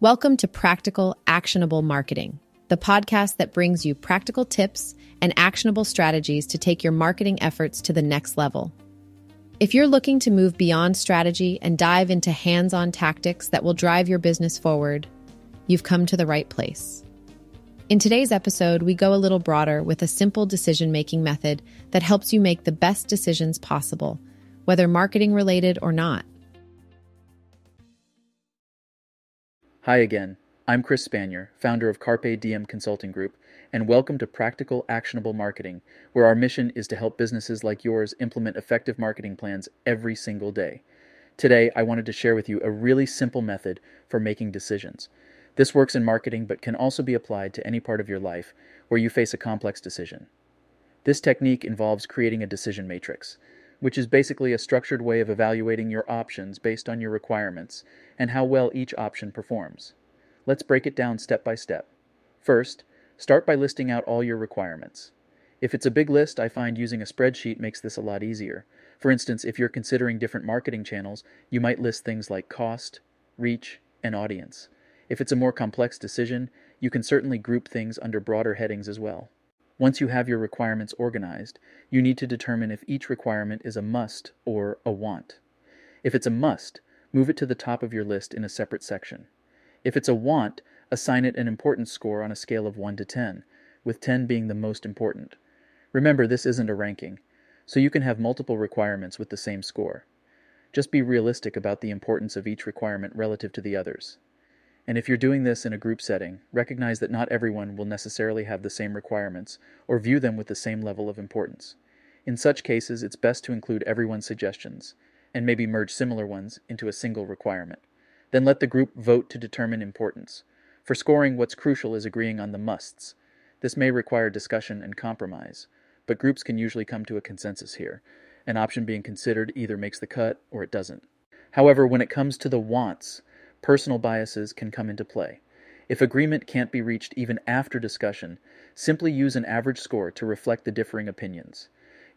Welcome to Practical Actionable Marketing, the podcast that brings you practical tips and actionable strategies to take your marketing efforts to the next level. If you're looking to move beyond strategy and dive into hands on tactics that will drive your business forward, you've come to the right place. In today's episode, we go a little broader with a simple decision making method that helps you make the best decisions possible, whether marketing related or not. Hi again. I'm Chris Spanier, founder of Carpe Diem Consulting Group, and welcome to Practical Actionable Marketing, where our mission is to help businesses like yours implement effective marketing plans every single day. Today, I wanted to share with you a really simple method for making decisions. This works in marketing but can also be applied to any part of your life where you face a complex decision. This technique involves creating a decision matrix, which is basically a structured way of evaluating your options based on your requirements and how well each option performs. Let's break it down step by step. First, start by listing out all your requirements. If it's a big list, I find using a spreadsheet makes this a lot easier. For instance, if you're considering different marketing channels, you might list things like cost, reach, and audience. If it's a more complex decision, you can certainly group things under broader headings as well. Once you have your requirements organized, you need to determine if each requirement is a must or a want. If it's a must, move it to the top of your list in a separate section. If it's a want, assign it an importance score on a scale of 1 to 10, with 10 being the most important. Remember, this isn't a ranking, so you can have multiple requirements with the same score. Just be realistic about the importance of each requirement relative to the others. And if you're doing this in a group setting, recognize that not everyone will necessarily have the same requirements or view them with the same level of importance. In such cases, it's best to include everyone's suggestions and maybe merge similar ones into a single requirement. Then let the group vote to determine importance. For scoring, what's crucial is agreeing on the musts. This may require discussion and compromise, but groups can usually come to a consensus here. An option being considered either makes the cut or it doesn't. However, when it comes to the wants, personal biases can come into play. If agreement can't be reached even after discussion, simply use an average score to reflect the differing opinions.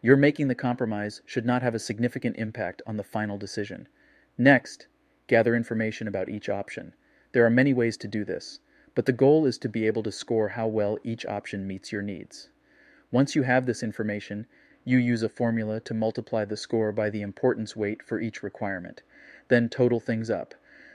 Your making the compromise should not have a significant impact on the final decision. Next, gather information about each option. There are many ways to do this, but the goal is to be able to score how well each option meets your needs. Once you have this information, you use a formula to multiply the score by the importance weight for each requirement, then total things up.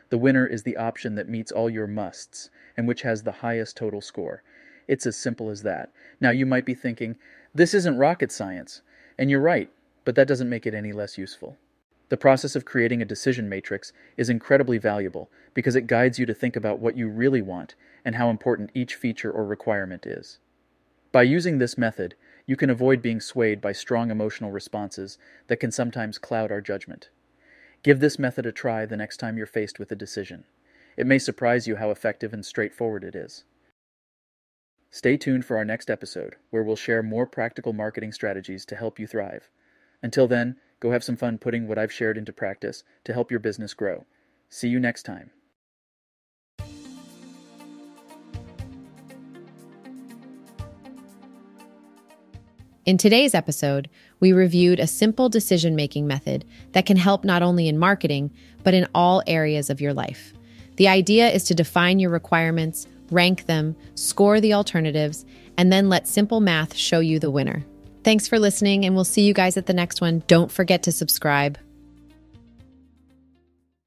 The winner is the option that meets all your musts and which has the highest total score. It's as simple as that. Now, you might be thinking, this isn't rocket science. And you're right, but that doesn't make it any less useful. The process of creating a decision matrix is incredibly valuable because it guides you to think about what you really want and how important each feature or requirement is. By using this method, you can avoid being swayed by strong emotional responses that can sometimes cloud our judgment. Give this method a try the next time you're faced with a decision. It may surprise you how effective and straightforward it is. Stay tuned for our next episode, where we'll share more practical marketing strategies to help you thrive. Until then, go have some fun putting what I've shared into practice to help your business grow. See you next time. In today's episode, we reviewed a simple decision making method that can help not only in marketing, but in all areas of your life. The idea is to define your requirements, rank them, score the alternatives, and then let simple math show you the winner. Thanks for listening, and we'll see you guys at the next one. Don't forget to subscribe.